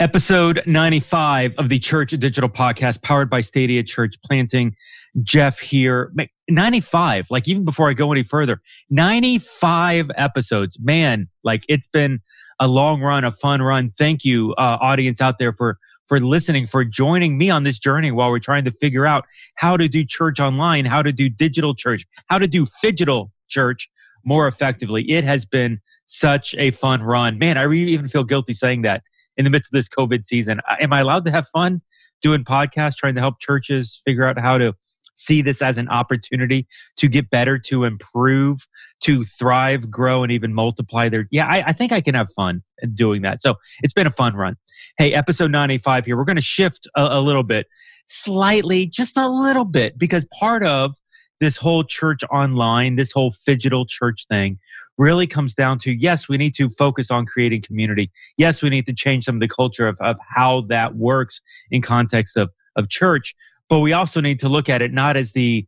Episode 95 of the Church Digital Podcast, powered by Stadia Church Planting. Jeff here. 95, like even before I go any further, 95 episodes. Man, like it's been a long run, a fun run. Thank you, uh, audience out there, for for listening, for joining me on this journey while we're trying to figure out how to do church online, how to do digital church, how to do digital church more effectively. It has been such a fun run. Man, I even feel guilty saying that in the midst of this COVID season. Am I allowed to have fun doing podcasts, trying to help churches figure out how to see this as an opportunity to get better, to improve, to thrive, grow, and even multiply their. Yeah, I, I think I can have fun doing that. So it's been a fun run. Hey, episode 95 here. We're going to shift a, a little bit, slightly, just a little bit, because part of this whole church online, this whole phygital church thing really comes down to yes, we need to focus on creating community. Yes, we need to change some of the culture of, of how that works in context of, of church. But we also need to look at it not as the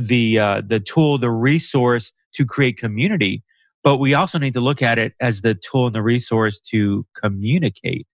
the uh, the tool, the resource to create community, but we also need to look at it as the tool and the resource to communicate.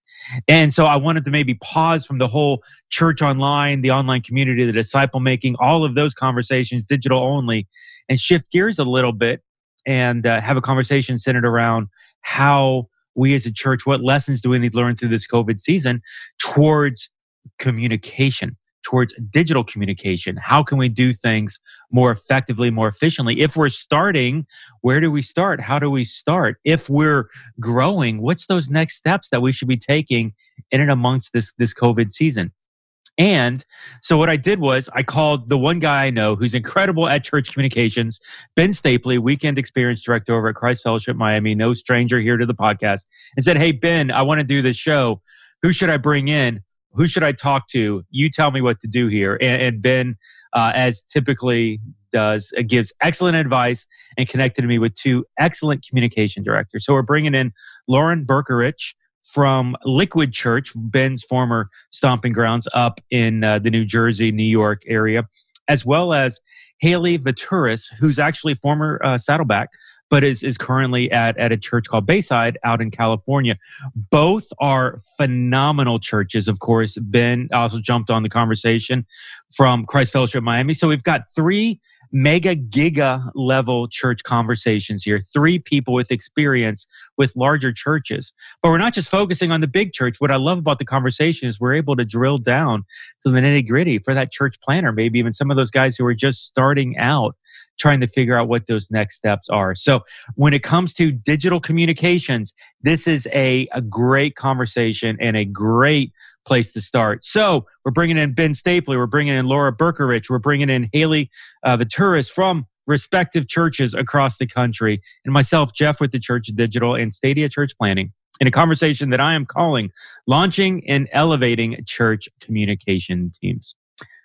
And so I wanted to maybe pause from the whole church online, the online community, the disciple making, all of those conversations, digital only, and shift gears a little bit and uh, have a conversation centered around how we as a church, what lessons do we need to learn through this COVID season towards communication? Towards digital communication. How can we do things more effectively, more efficiently? If we're starting, where do we start? How do we start? If we're growing, what's those next steps that we should be taking in and amongst this, this COVID season? And so what I did was I called the one guy I know who's incredible at church communications, Ben Stapley, weekend experience director over at Christ Fellowship Miami, no stranger here to the podcast, and said, Hey, Ben, I want to do this show. Who should I bring in? Who should I talk to? You tell me what to do here. And, and Ben, uh, as typically does, uh, gives excellent advice and connected me with two excellent communication directors. So we're bringing in Lauren Berkerich from Liquid Church, Ben's former stomping grounds up in uh, the New Jersey, New York area, as well as Haley Vituris, who's actually former uh, Saddleback but is, is currently at, at a church called Bayside out in California. Both are phenomenal churches, of course. Ben also jumped on the conversation from Christ Fellowship Miami. So we've got three mega giga level church conversations here. Three people with experience with larger churches. But we're not just focusing on the big church. What I love about the conversation is we're able to drill down to the nitty gritty for that church planter, maybe even some of those guys who are just starting out trying to figure out what those next steps are. So when it comes to digital communications, this is a, a great conversation and a great place to start. So we're bringing in Ben Stapley, we're bringing in Laura Berkerich, we're bringing in Haley uh, Tourist from respective churches across the country, and myself, Jeff, with the Church Digital and Stadia Church Planting, in a conversation that I am calling Launching and Elevating Church Communication Teams.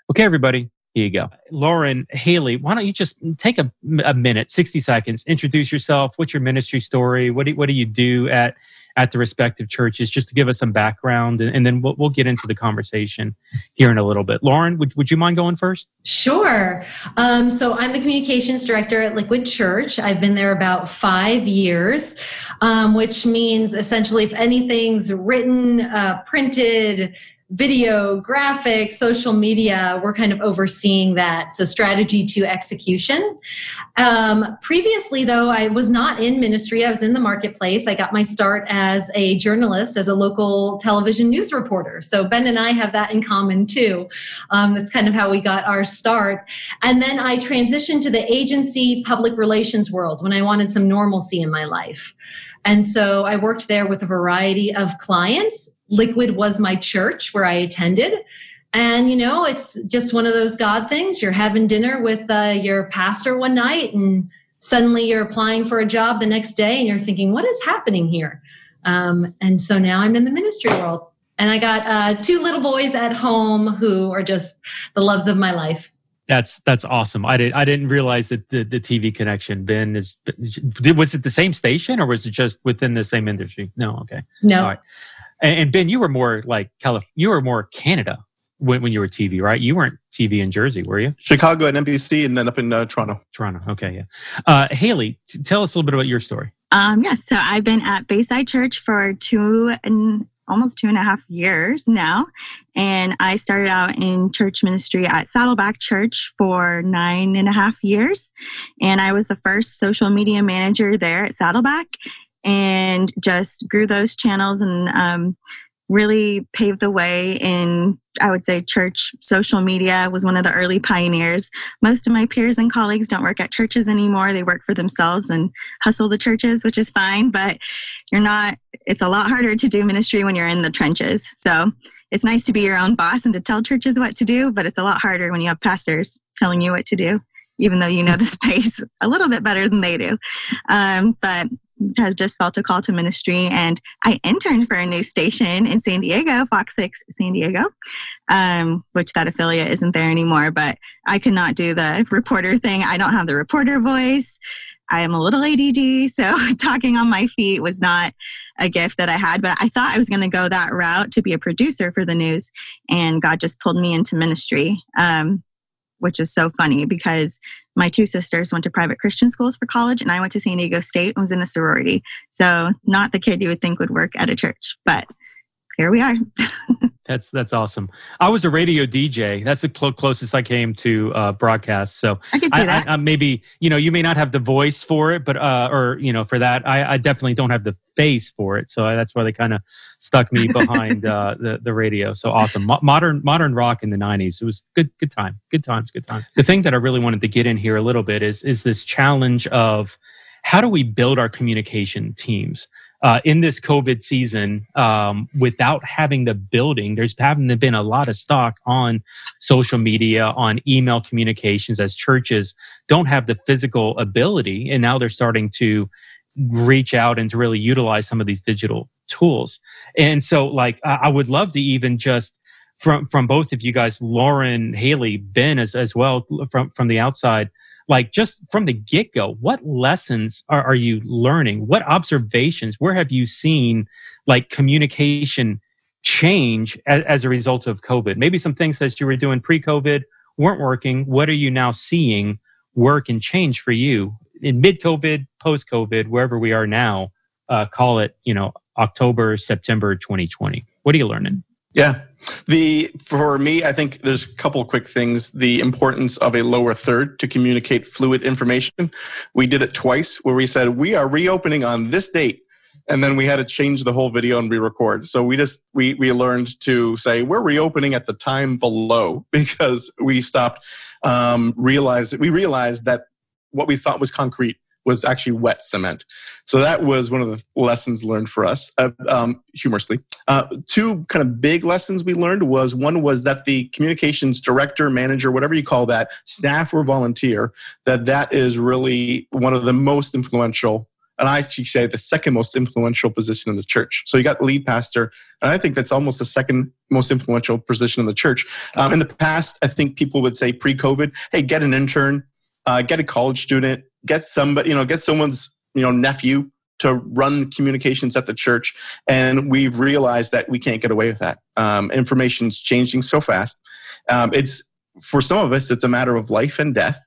Okay, everybody, here you go. Lauren, Haley, why don't you just take a, a minute, 60 seconds, introduce yourself. What's your ministry story? What do, what do you do at, at the respective churches? Just to give us some background, and, and then we'll, we'll, get into the conversation here in a little bit. Lauren, would, would you mind going first? Sure. Um, so I'm the communications director at Liquid Church. I've been there about five years, um, which means essentially if anything's written, uh, printed, video, graphics, social media, we're kind of overseeing that. So, strategy to execution. Um, previously, though, I was not in ministry, I was in the marketplace. I got my start as a journalist, as a local television news reporter. So, Ben and I have that in common too. Um, that's kind of how we got our start. And then I transitioned to the agency public relations world when I wanted some normalcy in my life. And so I worked there with a variety of clients. Liquid was my church where I attended. And, you know, it's just one of those God things. You're having dinner with uh, your pastor one night, and suddenly you're applying for a job the next day, and you're thinking, what is happening here? Um, and so now I'm in the ministry world. And I got uh, two little boys at home who are just the loves of my life. That's that's awesome. I didn't I didn't realize that the, the TV connection. Ben is was it the same station or was it just within the same industry? No, okay, no. All right. And, and Ben, you were more like California. You were more Canada when, when you were TV, right? You weren't TV in Jersey, were you? Chicago and NBC, and then up in uh, Toronto. Toronto. Okay, yeah. Uh, Haley, t- tell us a little bit about your story. Um, yes. Yeah, so I've been at Bayside Church for two and almost two and a half years now. And I started out in church ministry at Saddleback Church for nine and a half years. And I was the first social media manager there at Saddleback and just grew those channels and um, really paved the way in i would say church. Social media was one of the early pioneers. Most of my peers and colleagues don't work at churches anymore. They work for themselves and hustle the churches which is fine but you're not it's a lot harder to do ministry when you're in the trenches. So it's nice to be your own boss and to tell churches what to do but it's a lot harder when you have pastors telling you what to do even though you know the space a little bit better than they do. Um, but has just felt a call to ministry and i interned for a new station in san diego fox 6 san diego um, which that affiliate isn't there anymore but i could not do the reporter thing. I don't have the reporter voice. I am a little ADD so talking on my feet was not a gift that i had but i thought i was going to go that route to be a producer for the news and god just pulled me into ministry. Um, which is so funny because my two sisters went to private Christian schools for college, and I went to San Diego State and was in a sorority. So, not the kid you would think would work at a church, but here we are. that's that's awesome. I was a radio DJ. That's the cl- closest I came to uh, broadcast. So I could see that. I, I, maybe you know you may not have the voice for it, but uh, or you know for that I, I definitely don't have the face for it. So that's why they kind of stuck me behind uh, the the radio. So awesome, Mo- modern modern rock in the '90s. It was good good time, good times, good times. The thing that I really wanted to get in here a little bit is is this challenge of how do we build our communication teams uh, in this COVID season, um, without having the building, there's haven't been a lot of stock on social media, on email communications as churches don't have the physical ability. And now they're starting to reach out and to really utilize some of these digital tools. And so like, I, I would love to even just from, from both of you guys, Lauren, Haley, Ben as, as well from, from the outside, like just from the get go, what lessons are, are you learning? What observations? Where have you seen like communication change as, as a result of COVID? Maybe some things that you were doing pre COVID weren't working. What are you now seeing work and change for you in mid COVID, post COVID, wherever we are now? Uh, call it, you know, October, September 2020. What are you learning? Yeah. The for me, I think there's a couple quick things. The importance of a lower third to communicate fluid information. We did it twice where we said we are reopening on this date. And then we had to change the whole video and re-record. So we just we we learned to say we're reopening at the time below because we stopped um, realized we realized that what we thought was concrete was actually wet cement. So that was one of the lessons learned for us, uh, um, humorously. Uh, two kind of big lessons we learned was one was that the communications director, manager, whatever you call that, staff or volunteer, that that is really one of the most influential and I actually say the second most influential position in the church. So you got lead pastor, and I think that's almost the second most influential position in the church. Um, in the past, I think people would say pre-COVID, "Hey, get an intern, uh, get a college student, get somebody, you know, get someone's, you know, nephew to run communications at the church. And we've realized that we can't get away with that. Um, information's changing so fast. Um, it's for some of us, it's a matter of life and death.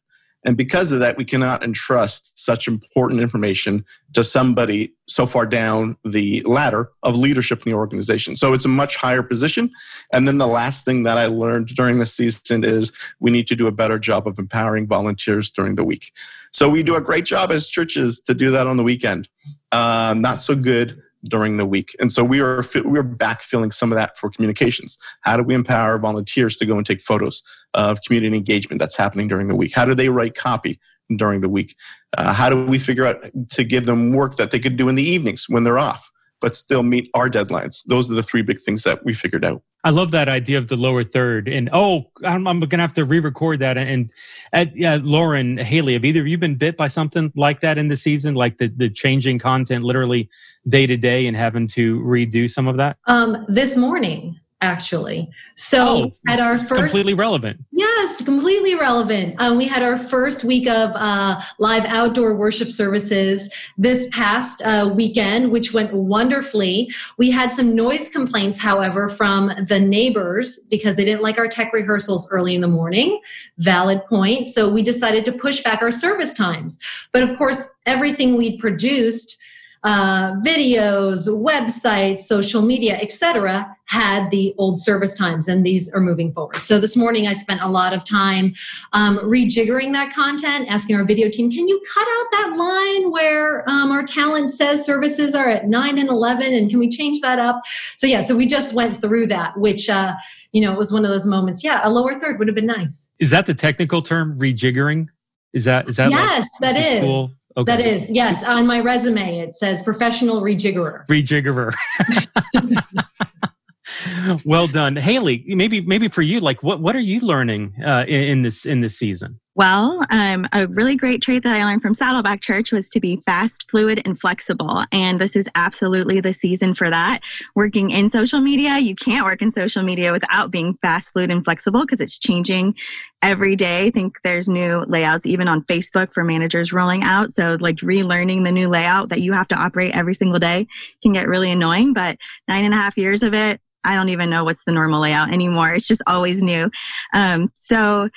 And because of that, we cannot entrust such important information to somebody so far down the ladder of leadership in the organization. So it's a much higher position. And then the last thing that I learned during the season is we need to do a better job of empowering volunteers during the week. So we do a great job as churches to do that on the weekend. Uh, not so good during the week. And so we are we are backfilling some of that for communications. How do we empower volunteers to go and take photos of community engagement that's happening during the week? How do they write copy during the week? Uh, how do we figure out to give them work that they could do in the evenings when they're off? But still meet our deadlines. Those are the three big things that we figured out. I love that idea of the lower third. And oh, I'm, I'm going to have to re-record that. And, and uh, Lauren, Haley, have either of you been bit by something like that in the season, like the the changing content literally day to day and having to redo some of that? Um, this morning, actually. So oh, at our first completely relevant. Yes, completely relevant. Um, we had our first week of uh, live outdoor worship services this past uh, weekend, which went wonderfully. We had some noise complaints, however, from the neighbors because they didn't like our tech rehearsals early in the morning. Valid point. So we decided to push back our service times. But of course, everything we'd produced uh, videos, websites, social media, etc., had the old service times, and these are moving forward. So this morning, I spent a lot of time um, rejiggering that content, asking our video team, "Can you cut out that line where um, our talent says services are at nine and eleven, and can we change that up?" So yeah, so we just went through that, which. Uh, you know, it was one of those moments. Yeah, a lower third would have been nice. Is that the technical term, rejiggering? Is that is that yes, like that is. School? Okay. That is, yes. On my resume, it says professional rejiggerer. Rejiggerer. well done, Haley. Maybe maybe for you, like what what are you learning uh, in, in this in this season? Well, um, a really great trait that I learned from Saddleback Church was to be fast, fluid, and flexible. And this is absolutely the season for that. Working in social media, you can't work in social media without being fast, fluid, and flexible because it's changing every day. I think there's new layouts even on Facebook for managers rolling out. So, like relearning the new layout that you have to operate every single day can get really annoying. But nine and a half years of it, I don't even know what's the normal layout anymore. It's just always new. Um, so,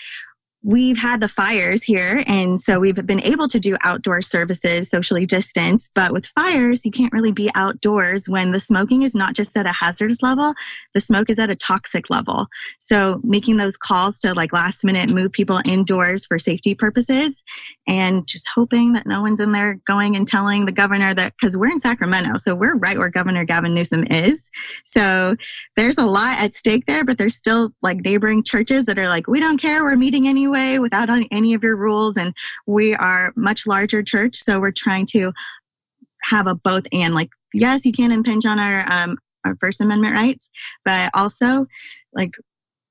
we've had the fires here and so we've been able to do outdoor services socially distanced but with fires you can't really be outdoors when the smoking is not just at a hazardous level the smoke is at a toxic level. So making those calls to like last minute move people indoors for safety purposes and just hoping that no one's in there going and telling the governor that because we're in sacramento so we're right where governor gavin newsom is. So there's a lot at stake there but there's still like neighboring churches that are like we don't care we're meeting anyway way without any of your rules. And we are much larger church, so we're trying to have a both and. Like, yes, you can impinge on our um, our First Amendment rights, but also like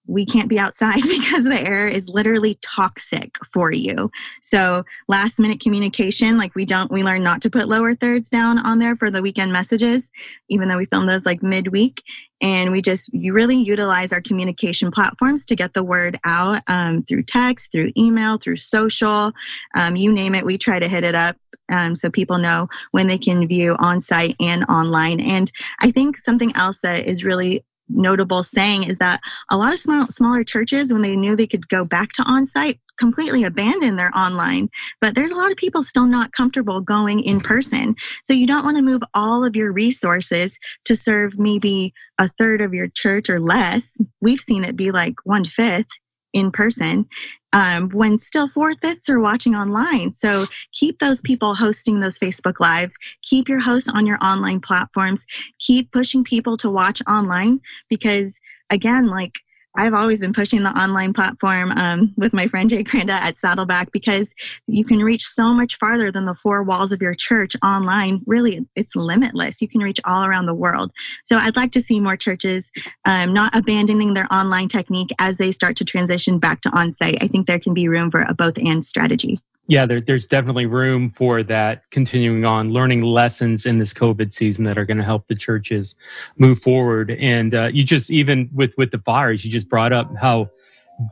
we can't be outside because the air is literally toxic for you. So last minute communication, like we don't, we learn not to put lower thirds down on there for the weekend messages, even though we film those like midweek. And we just, really utilize our communication platforms to get the word out um, through text, through email, through social, um, you name it. We try to hit it up um, so people know when they can view on site and online. And I think something else that is really notable saying is that a lot of small, smaller churches, when they knew they could go back to on site, completely abandoned their online. But there's a lot of people still not comfortable going in person. So you don't want to move all of your resources to serve maybe a third of your church or less. We've seen it be like one fifth in person um, when still four fifths are watching online. So keep those people hosting those Facebook Lives. Keep your hosts on your online platforms. Keep pushing people to watch online because, again, like I've always been pushing the online platform um, with my friend Jay Kranda at Saddleback because you can reach so much farther than the four walls of your church online. Really, it's limitless. You can reach all around the world. So I'd like to see more churches um, not abandoning their online technique as they start to transition back to on site. I think there can be room for a both and strategy yeah, there, there's definitely room for that continuing on, learning lessons in this COVID season that are going to help the churches move forward. And uh, you just, even with with the fires, you just brought up how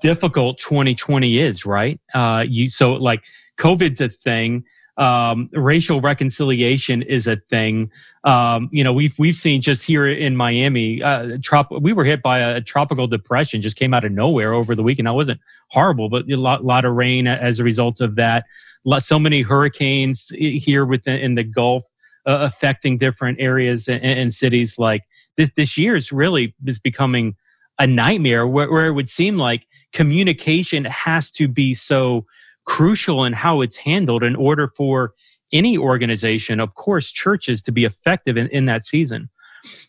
difficult 2020 is, right? Uh, you so like COVID's a thing um, racial reconciliation is a thing. Um, you know, we've we've seen just here in Miami, uh, trop- we were hit by a tropical depression, just came out of nowhere over the weekend. That wasn't horrible, but a lot, lot of rain as a result of that. So many hurricanes here within in the Gulf uh, affecting different areas and, and cities. Like this, this year is really is becoming a nightmare where, where it would seem like communication has to be so crucial in how it's handled in order for any organization, of course, churches to be effective in, in that season.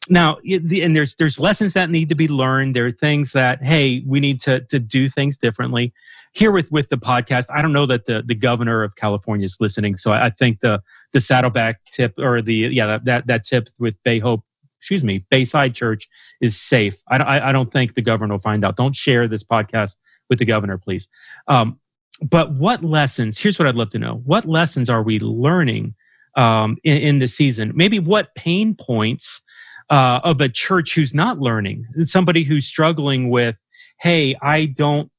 Now, and there's there's lessons that need to be learned. There are things that hey, we need to to do things differently. Here with with the podcast, I don't know that the the governor of California is listening, so I, think the the Saddleback tip or the yeah that that tip with Bay Hope, excuse me, Bayside Church is safe. I I, I don't think the governor will find out. Don't share this podcast with the governor, please. Um, but what lessons? Here's what I'd love to know: What lessons are we learning um, in, in the season? Maybe what pain points uh, of a church who's not learning, somebody who's struggling with, "Hey, I don't."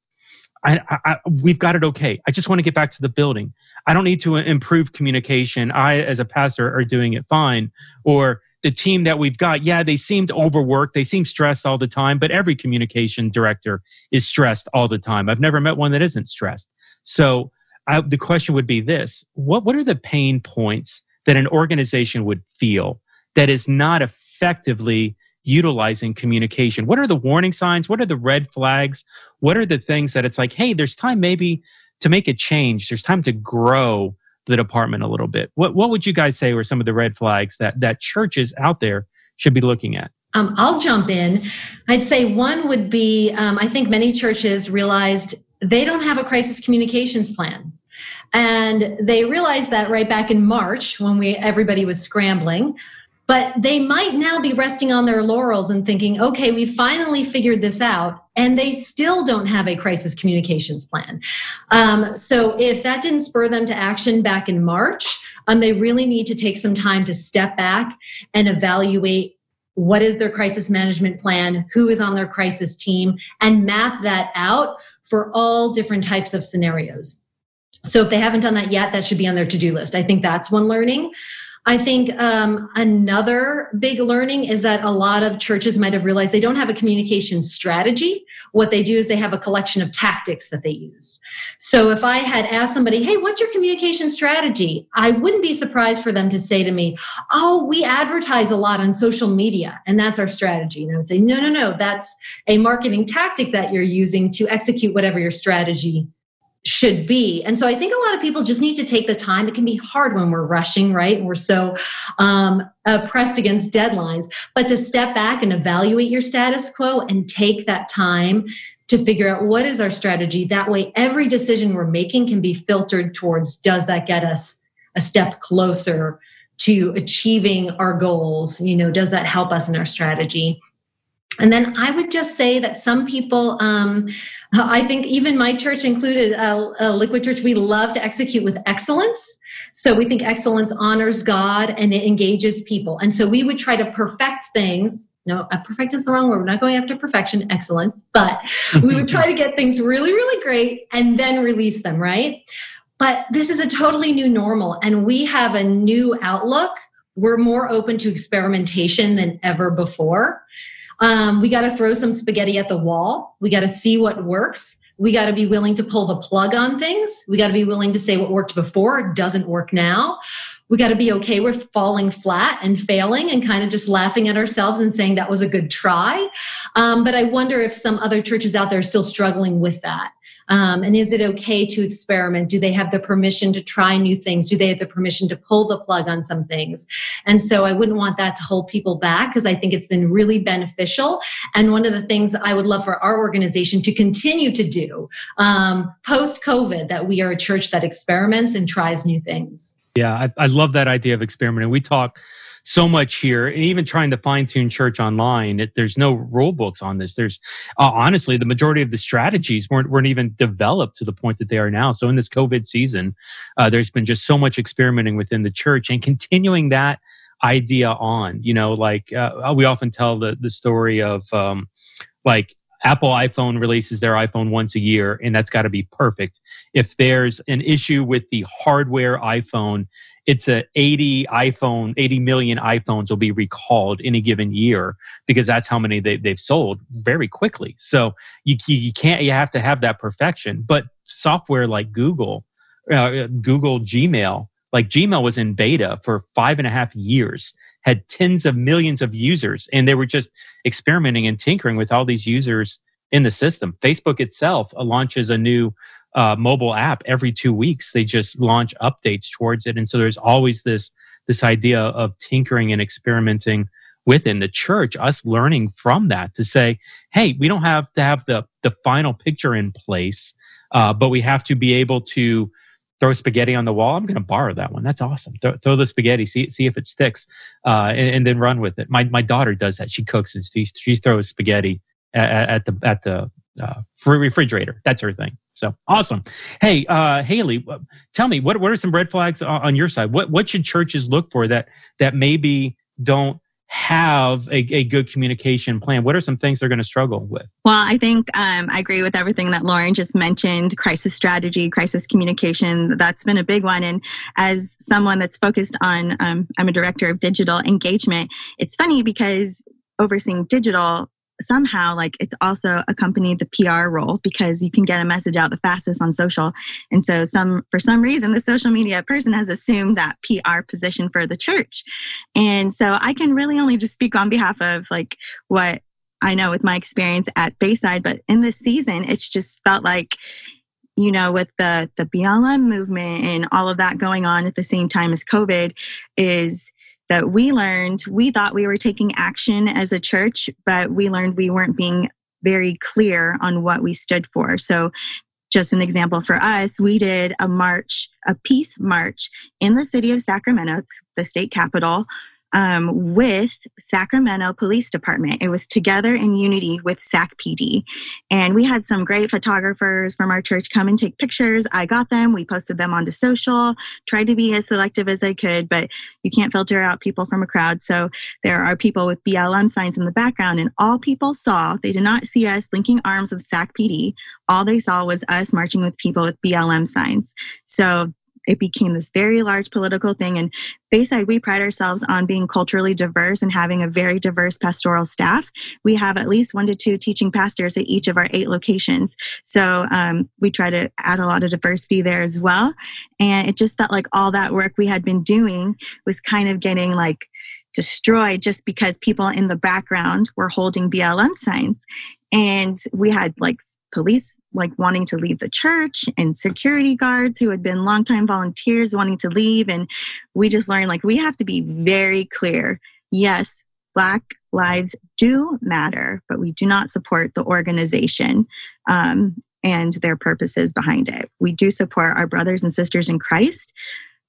I, I, we've got it okay. I just want to get back to the building. I don't need to improve communication. I, as a pastor, are doing it fine. Or the team that we've got, yeah, they seemed overworked. They seem stressed all the time, but every communication director is stressed all the time. I've never met one that isn't stressed. So I, the question would be this: what what are the pain points that an organization would feel that is not effectively utilizing communication? What are the warning signs? What are the red flags? What are the things that it's like, hey, there's time maybe to make a change. There's time to grow the department a little bit. What what would you guys say were some of the red flags that that churches out there should be looking at? Um, I'll jump in. I'd say one would be um, I think many churches realized they don't have a crisis communications plan. And they realized that right back in March when we everybody was scrambling but they might now be resting on their laurels and thinking, okay, we finally figured this out, and they still don't have a crisis communications plan. Um, so if that didn't spur them to action back in March, um, they really need to take some time to step back and evaluate what is their crisis management plan, who is on their crisis team, and map that out for all different types of scenarios. So if they haven't done that yet, that should be on their to do list. I think that's one learning. I think um, another big learning is that a lot of churches might have realized they don't have a communication strategy. What they do is they have a collection of tactics that they use. So if I had asked somebody, hey, what's your communication strategy? I wouldn't be surprised for them to say to me, oh, we advertise a lot on social media and that's our strategy. And I would say, no, no, no, that's a marketing tactic that you're using to execute whatever your strategy should be. And so I think a lot of people just need to take the time. It can be hard when we're rushing, right? We're so um, uh, pressed against deadlines, but to step back and evaluate your status quo and take that time to figure out what is our strategy. That way, every decision we're making can be filtered towards does that get us a step closer to achieving our goals? You know, does that help us in our strategy? And then I would just say that some people, um, I think even my church included, uh, uh, Liquid Church, we love to execute with excellence. So we think excellence honors God and it engages people. And so we would try to perfect things. No, perfect is the wrong word. We're not going after perfection, excellence, but we would try to get things really, really great and then release them, right? But this is a totally new normal and we have a new outlook. We're more open to experimentation than ever before. Um, we got to throw some spaghetti at the wall. We got to see what works. We got to be willing to pull the plug on things. We got to be willing to say what worked before doesn't work now. We got to be okay with falling flat and failing and kind of just laughing at ourselves and saying that was a good try. Um, but I wonder if some other churches out there are still struggling with that. Um, and is it okay to experiment? Do they have the permission to try new things? Do they have the permission to pull the plug on some things? And so I wouldn't want that to hold people back because I think it's been really beneficial. And one of the things I would love for our organization to continue to do um, post COVID, that we are a church that experiments and tries new things. Yeah, I, I love that idea of experimenting. We talk so much here and even trying to fine tune church online it, there's no rule books on this there's uh, honestly the majority of the strategies weren't, weren't even developed to the point that they are now so in this covid season uh, there's been just so much experimenting within the church and continuing that idea on you know like uh, we often tell the, the story of um, like Apple iPhone releases their iPhone once a year, and that's got to be perfect. If there's an issue with the hardware iPhone, it's a 80 iPhone, 80 million iPhones will be recalled in a given year because that's how many they, they've sold very quickly. So you, you can't, you have to have that perfection. But software like Google, uh, Google Gmail, like Gmail was in beta for five and a half years, had tens of millions of users, and they were just experimenting and tinkering with all these users in the system. Facebook itself launches a new uh, mobile app every two weeks. They just launch updates towards it, and so there's always this this idea of tinkering and experimenting within the church. Us learning from that to say, hey, we don't have to have the the final picture in place, uh, but we have to be able to throw spaghetti on the wall. I'm going to borrow that one. That's awesome. Throw, throw, the spaghetti, see see if it sticks, uh, and, and, then run with it. My my daughter does that. She cooks and she, she throws spaghetti at, at the at the uh, refrigerator. That's her thing. So awesome. Hey, uh, Haley, uh, tell me what what are some red flags on your side? What what should churches look for that that maybe don't have a, a good communication plan? What are some things they're going to struggle with? Well, I think um, I agree with everything that Lauren just mentioned crisis strategy, crisis communication. That's been a big one. And as someone that's focused on, um, I'm a director of digital engagement, it's funny because overseeing digital somehow like it's also accompanied the PR role because you can get a message out the fastest on social. And so some for some reason the social media person has assumed that PR position for the church. And so I can really only just speak on behalf of like what I know with my experience at Bayside, but in this season it's just felt like you know, with the the BLM movement and all of that going on at the same time as COVID, is that we learned we thought we were taking action as a church, but we learned we weren't being very clear on what we stood for. So, just an example for us, we did a march, a peace march in the city of Sacramento, the state capital, um, with Sacramento Police Department. It was together in unity with SAC PD. And we had some great photographers from our church come and take pictures. I got them, we posted them onto social, tried to be as selective as I could, but you can't filter out people from a crowd. So there are people with BLM signs in the background, and all people saw, they did not see us linking arms with SAC PD. All they saw was us marching with people with BLM signs. So it became this very large political thing. And Bayside, we pride ourselves on being culturally diverse and having a very diverse pastoral staff. We have at least one to two teaching pastors at each of our eight locations. So um, we try to add a lot of diversity there as well. And it just felt like all that work we had been doing was kind of getting like destroyed just because people in the background were holding BLM signs and we had like police like wanting to leave the church and security guards who had been longtime volunteers wanting to leave. And we just learned like we have to be very clear. Yes black lives do matter but we do not support the organization um, and their purposes behind it. We do support our brothers and sisters in christ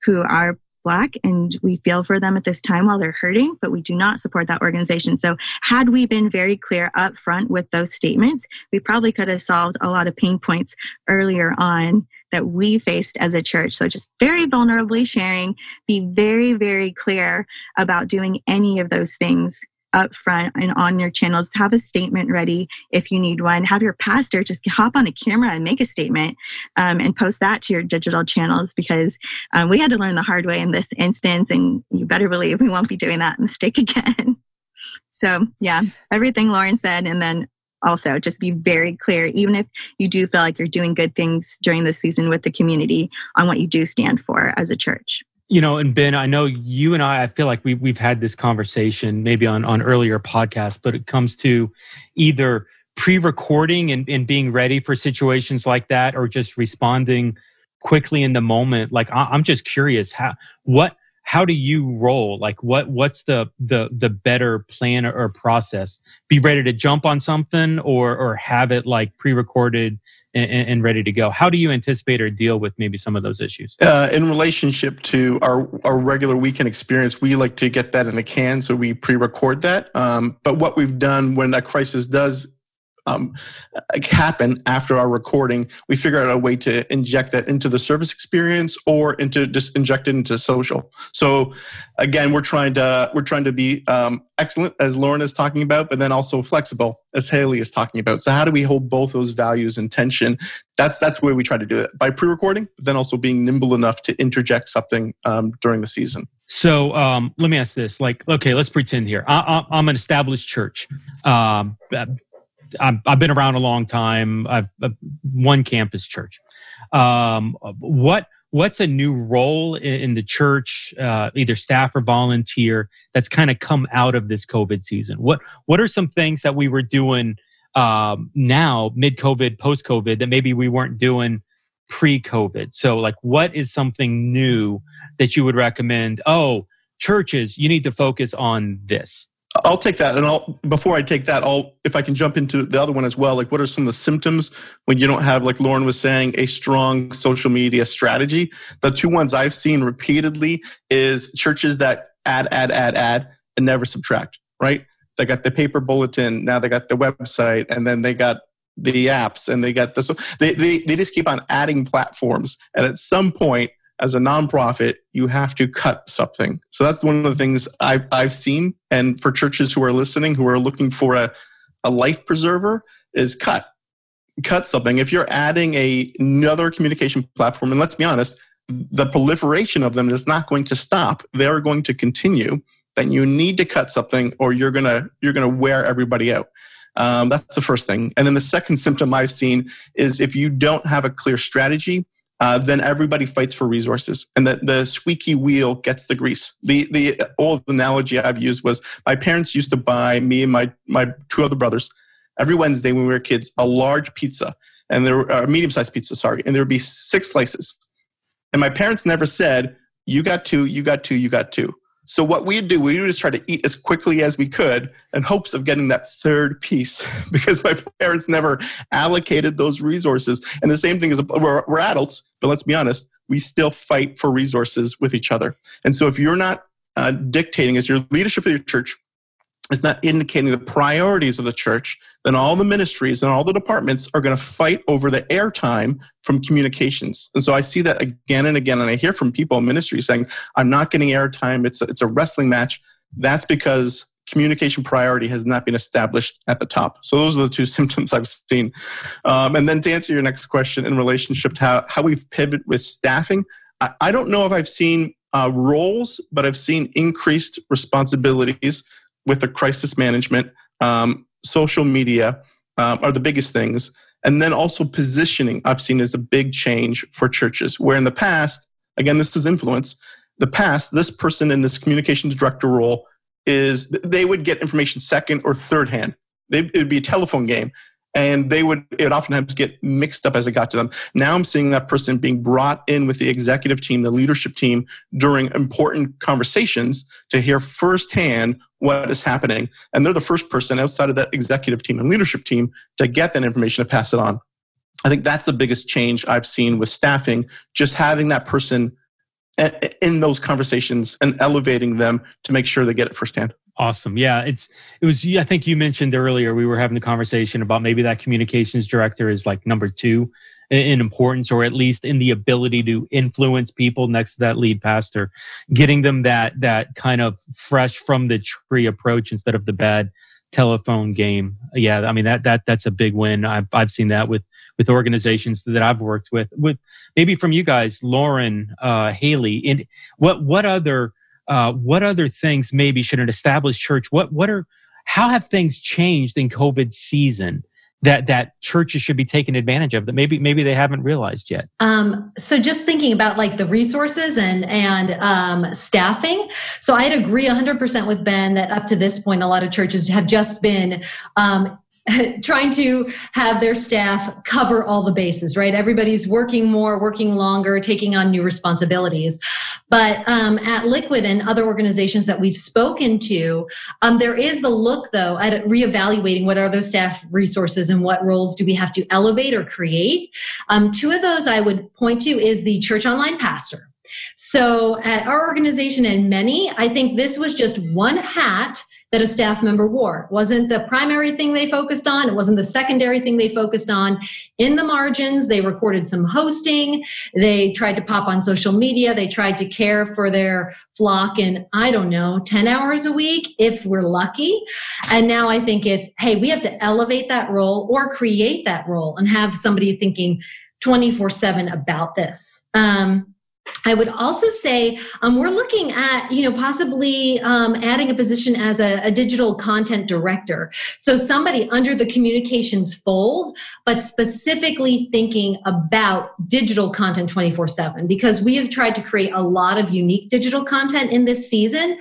who are Black and we feel for them at this time while they're hurting, but we do not support that organization. So, had we been very clear up front with those statements, we probably could have solved a lot of pain points earlier on that we faced as a church. So, just very vulnerably sharing, be very, very clear about doing any of those things up front and on your channels. Have a statement ready if you need one. Have your pastor just hop on a camera and make a statement um, and post that to your digital channels because um, we had to learn the hard way in this instance. And you better believe we won't be doing that mistake again. so, yeah, everything Lauren said. And then also just be very clear, even if you do feel like you're doing good things during the season with the community, on what you do stand for as a church you know, and Ben, I know you and I, I feel like we, we've had this conversation maybe on, on earlier podcasts, but it comes to either pre-recording and, and being ready for situations like that or just responding quickly in the moment. Like, I'm just curious how, what, how do you roll? Like, what, what's the, the, the better plan or process? Be ready to jump on something or, or have it like pre-recorded and, and, ready to go. How do you anticipate or deal with maybe some of those issues? Uh, in relationship to our, our regular weekend experience, we like to get that in a can, so we pre record that. Um, but what we've done when a crisis does um, happen after our recording, we figure out a way to inject that into the service experience or into just inject it into social. So again, we're trying to we're trying to be um, excellent as Lauren is talking about, but then also flexible as Haley is talking about. So how do we hold both those values in tension? That's that's where we try to do it by pre-recording, but then also being nimble enough to interject something um, during the season. So um, let me ask this: like, okay, let's pretend here I, am an established church. Um, I've, I've been around a long time. I've, I've one campus church. Um, what what's a new role in, in the church, uh, either staff or volunteer, that's kind of come out of this COVID season? What what are some things that we were doing um, now, mid COVID, post COVID, that maybe we weren't doing pre COVID? So, like, what is something new that you would recommend? Oh, churches, you need to focus on this. I'll take that, and I'll before I take that, I'll if I can jump into the other one as well. Like, what are some of the symptoms when you don't have, like Lauren was saying, a strong social media strategy? The two ones I've seen repeatedly is churches that add, add, add, add, and never subtract. Right? They got the paper bulletin, now they got the website, and then they got the apps, and they got this. They they they just keep on adding platforms, and at some point as a nonprofit, you have to cut something. So that's one of the things I've, I've seen. And for churches who are listening, who are looking for a, a life preserver, is cut. Cut something. If you're adding a, another communication platform, and let's be honest, the proliferation of them is not going to stop. They're going to continue. Then you need to cut something, or you're gonna you're gonna wear everybody out. Um, that's the first thing. And then the second symptom I've seen is if you don't have a clear strategy, uh, then everybody fights for resources, and the, the squeaky wheel gets the grease. The the old analogy I've used was my parents used to buy me and my my two other brothers every Wednesday when we were kids a large pizza and there a medium sized pizza, sorry, and there would be six slices, and my parents never said you got two, you got two, you got two. So what we'd do, we would just try to eat as quickly as we could in hopes of getting that third piece because my parents never allocated those resources. And the same thing is we're, we're adults, but let's be honest, we still fight for resources with each other. And so if you're not uh, dictating as your leadership of your church, is not indicating the priorities of the church, then all the ministries and all the departments are going to fight over the airtime from communications. And so I see that again and again, and I hear from people in ministry saying, I'm not getting airtime, it's it's a wrestling match. That's because communication priority has not been established at the top. So those are the two symptoms I've seen. Um, and then to answer your next question in relationship to how, how we've pivoted with staffing, I, I don't know if I've seen uh, roles, but I've seen increased responsibilities with the crisis management, um, social media um, are the biggest things. And then also positioning, I've seen as a big change for churches, where in the past, again, this is influence, the past, this person in this communications director role is they would get information second or third hand. It would be a telephone game and they would it would oftentimes get mixed up as it got to them. Now i'm seeing that person being brought in with the executive team the leadership team during important conversations to hear firsthand what is happening. And they're the first person outside of that executive team and leadership team to get that information to pass it on. I think that's the biggest change i've seen with staffing just having that person in those conversations and elevating them to make sure they get it firsthand Awesome. Yeah, it's it was I think you mentioned earlier we were having a conversation about maybe that communications director is like number 2 in importance or at least in the ability to influence people next to that lead pastor, getting them that that kind of fresh from the tree approach instead of the bad telephone game. Yeah, I mean that that that's a big win. I've I've seen that with with organizations that I've worked with. With maybe from you guys, Lauren, uh, Haley, and what what other uh, what other things maybe should an established church what what are how have things changed in covid season that that churches should be taking advantage of that maybe maybe they haven't realized yet um, so just thinking about like the resources and and um, staffing so i'd agree 100% with ben that up to this point a lot of churches have just been um, trying to have their staff cover all the bases, right? Everybody's working more, working longer, taking on new responsibilities. But um, at Liquid and other organizations that we've spoken to, um, there is the look, though, at reevaluating what are those staff resources and what roles do we have to elevate or create. Um, two of those I would point to is the church online pastor. So at our organization and many, I think this was just one hat that a staff member wore. It wasn't the primary thing they focused on. It wasn't the secondary thing they focused on. In the margins, they recorded some hosting. They tried to pop on social media. They tried to care for their flock in, I don't know, 10 hours a week if we're lucky. And now I think it's, hey, we have to elevate that role or create that role and have somebody thinking 24 7 about this. Um, I would also say um, we're looking at, you know, possibly um, adding a position as a, a, digital content director. So somebody under the communications fold, but specifically thinking about digital content 24 7, because we have tried to create a lot of unique digital content in this season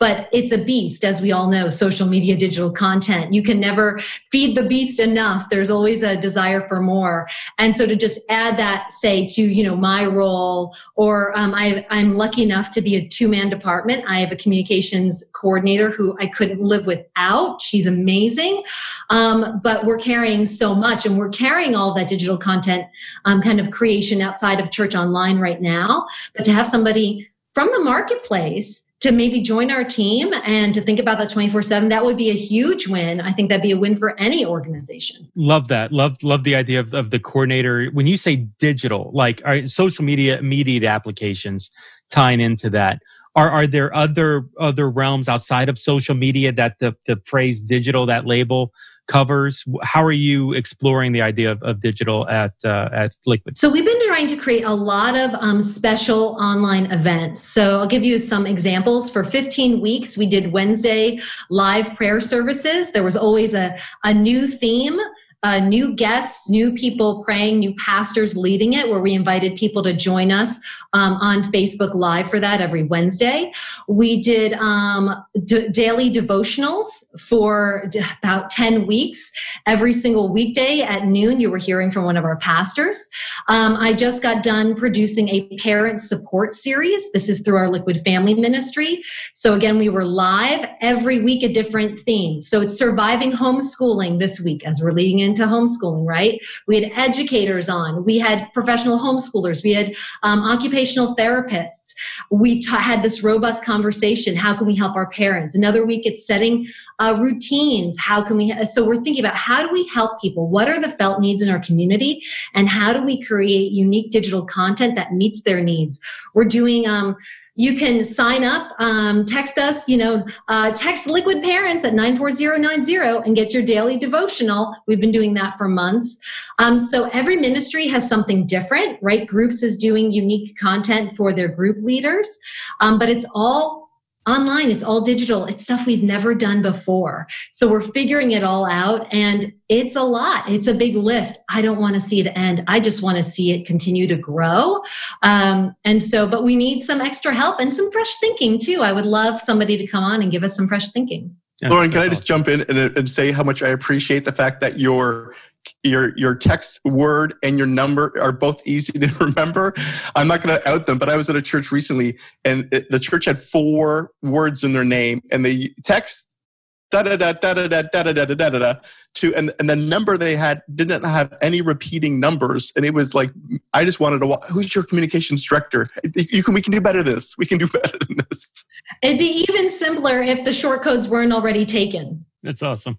but it's a beast as we all know social media digital content. You can never feed the beast enough. There's always a desire for more. And so to just add that say to you know my role or um, I, i'm lucky enough to be a two-man department. I have a communications coordinator who i couldn't live without. She's amazing. Um, but we're carrying so much and we're carrying all that digital content um, kind of creation outside of church online right now. But to have somebody from the marketplace to maybe join our team and to think about that 24 7 that would be a huge win. I think that'd be a win for any organization. Love that. Love love the idea of, of the coordinator. When you say digital like are social media immediate applications tying into that. Are are there other other realms outside of social media that the, the phrase digital that label covers? How are you exploring the idea of, of digital at uh, at Liquid? So we've been trying to create a lot of um, special online events. So I'll give you some examples. For 15 weeks, we did Wednesday live prayer services. There was always a, a new theme uh, new guests, new people praying, new pastors leading it, where we invited people to join us um, on Facebook Live for that every Wednesday. We did um, d- daily devotionals for d- about 10 weeks. Every single weekday at noon, you were hearing from one of our pastors. Um, I just got done producing a parent support series. This is through our Liquid Family Ministry. So again, we were live every week, a different theme. So it's surviving homeschooling this week as we're leading into homeschooling, right? We had educators on, we had professional homeschoolers, we had um, occupational therapists. We t- had this robust conversation. How can we help our parents? Another week, it's setting uh, routines. How can we? So we're thinking about how do we help people? What are the felt needs in our community? And how do we create unique digital content that meets their needs? We're doing, um, you can sign up, um, text us, you know, uh, text Liquid Parents at 94090 and get your daily devotional. We've been doing that for months. Um, so every ministry has something different, right? Groups is doing unique content for their group leaders, um, but it's all online it's all digital it's stuff we've never done before. So we're figuring it all out and it's a lot it's a big lift. I don't want to see it end i just want to see it continue to grow. Um, and so but we need some extra help and some fresh thinking too. I would love somebody to come on and give us some fresh thinking. Lauren, can I just jump in and, and, say how much I appreciate the fact that you're your your text word and your number are both easy to remember. I'm not going to out them, but I was at a church recently, and it, the church had four words in their name, and they text da da da da da da da da da da da da to and and the number they had didn't have any repeating numbers, and it was like I just wanted to. Who's your communications director? You can we can do better than this. We can do better than this. It'd be even simpler if the short codes weren't already taken. That's awesome.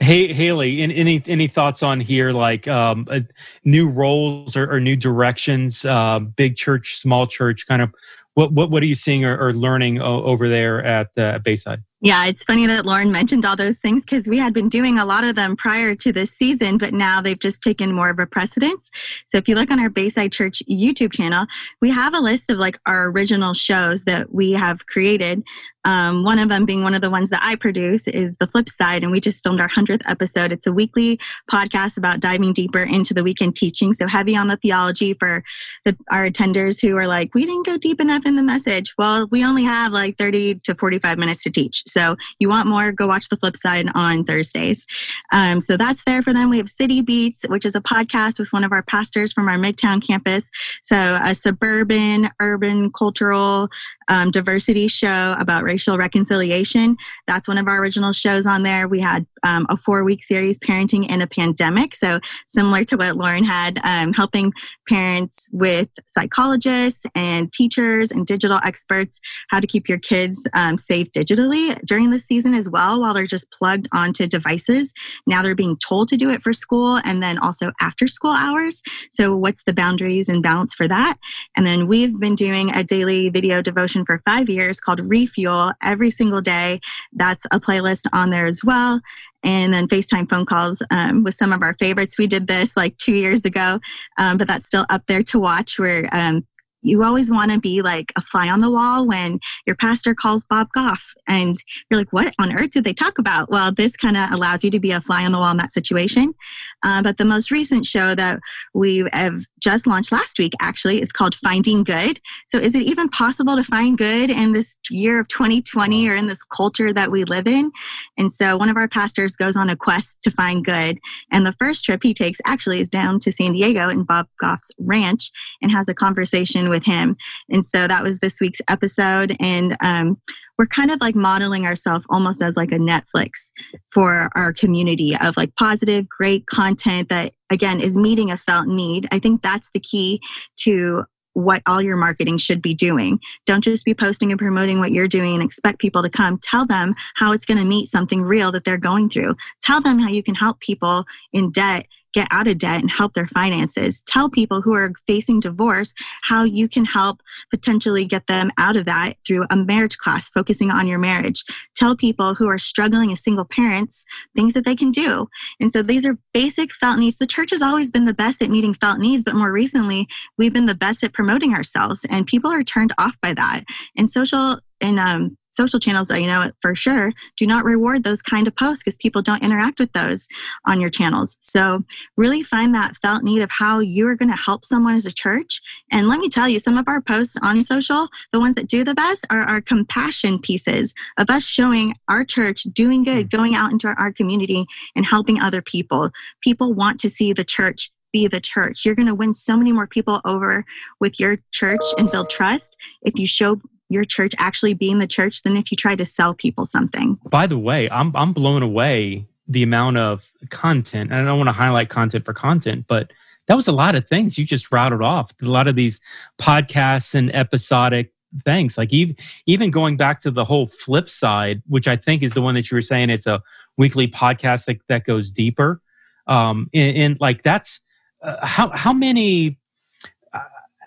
Hey, Haley, any any thoughts on here, like um, uh, new roles or, or new directions, uh, big church, small church, kind of what what what are you seeing or, or learning o- over there at uh, Bayside? Yeah, it's funny that Lauren mentioned all those things because we had been doing a lot of them prior to this season, but now they've just taken more of a precedence. So if you look on our Bayside Church YouTube channel, we have a list of like our original shows that we have created. Um, one of them being one of the ones that I produce is The Flip Side, and we just filmed our 100th episode. It's a weekly podcast about diving deeper into the weekend teaching. So heavy on the theology for the, our attenders who are like, we didn't go deep enough in the message. Well, we only have like 30 to 45 minutes to teach. So you want more, go watch the flip side on Thursdays. Um, so that's there for them. We have City Beats, which is a podcast with one of our pastors from our Midtown campus. So a suburban, urban, cultural um, diversity show about racial reconciliation. That's one of our original shows on there. We had um, a four week series, Parenting in a Pandemic. So, similar to what Lauren had, um, helping parents with psychologists and teachers and digital experts how to keep your kids um, safe digitally during this season as well, while they're just plugged onto devices. Now they're being told to do it for school and then also after school hours. So, what's the boundaries and balance for that? And then we've been doing a daily video devotion for five years called Refuel every single day. That's a playlist on there as well and then FaceTime phone calls um, with some of our favorites. We did this like two years ago, um, but that's still up there to watch where um, you always want to be like a fly on the wall when your pastor calls Bob Goff and you're like, what on earth did they talk about? Well, this kind of allows you to be a fly on the wall in that situation. Uh, but the most recent show that we have just launched last week actually is called Finding Good. So, is it even possible to find good in this year of 2020 or in this culture that we live in? And so, one of our pastors goes on a quest to find good. And the first trip he takes actually is down to San Diego in Bob Goff's ranch and has a conversation with him. And so, that was this week's episode. And um, we're kind of like modeling ourselves almost as like a Netflix for our community of like positive, great content that again is meeting a felt need. I think that's the key to what all your marketing should be doing. Don't just be posting and promoting what you're doing and expect people to come. Tell them how it's going to meet something real that they're going through. Tell them how you can help people in debt get out of debt and help their finances. Tell people who are facing divorce how you can help potentially get them out of that through a marriage class focusing on your marriage. Tell people who are struggling as single parents things that they can do. And so these are basic felt needs. The church has always been the best at meeting felt needs, but more recently, we've been the best at promoting ourselves, and people are turned off by that. And social and um, social channels, you know for sure, do not reward those kind of posts because people don't interact with those on your channels. So really find that felt need of how you are going to help someone as a church. And let me tell you, some of our posts on social, the ones that do the best are our compassion pieces of us showing our church doing good, mm. going out into our community and helping other people. People want to see the church be the church. You're going to win so many more people over with your church and build trust if you show your church actually being the church than if you try to sell people something. By the way, I'm I'm blown away the amount of content. And I don't want to highlight content for content, but that was a lot of things you just routed off. A lot of these podcasts and episodic things. Like even even going back to the whole flip side, which I think is the one that you were saying it's a weekly podcast that, that goes deeper. Um, and, and like that's uh, how how many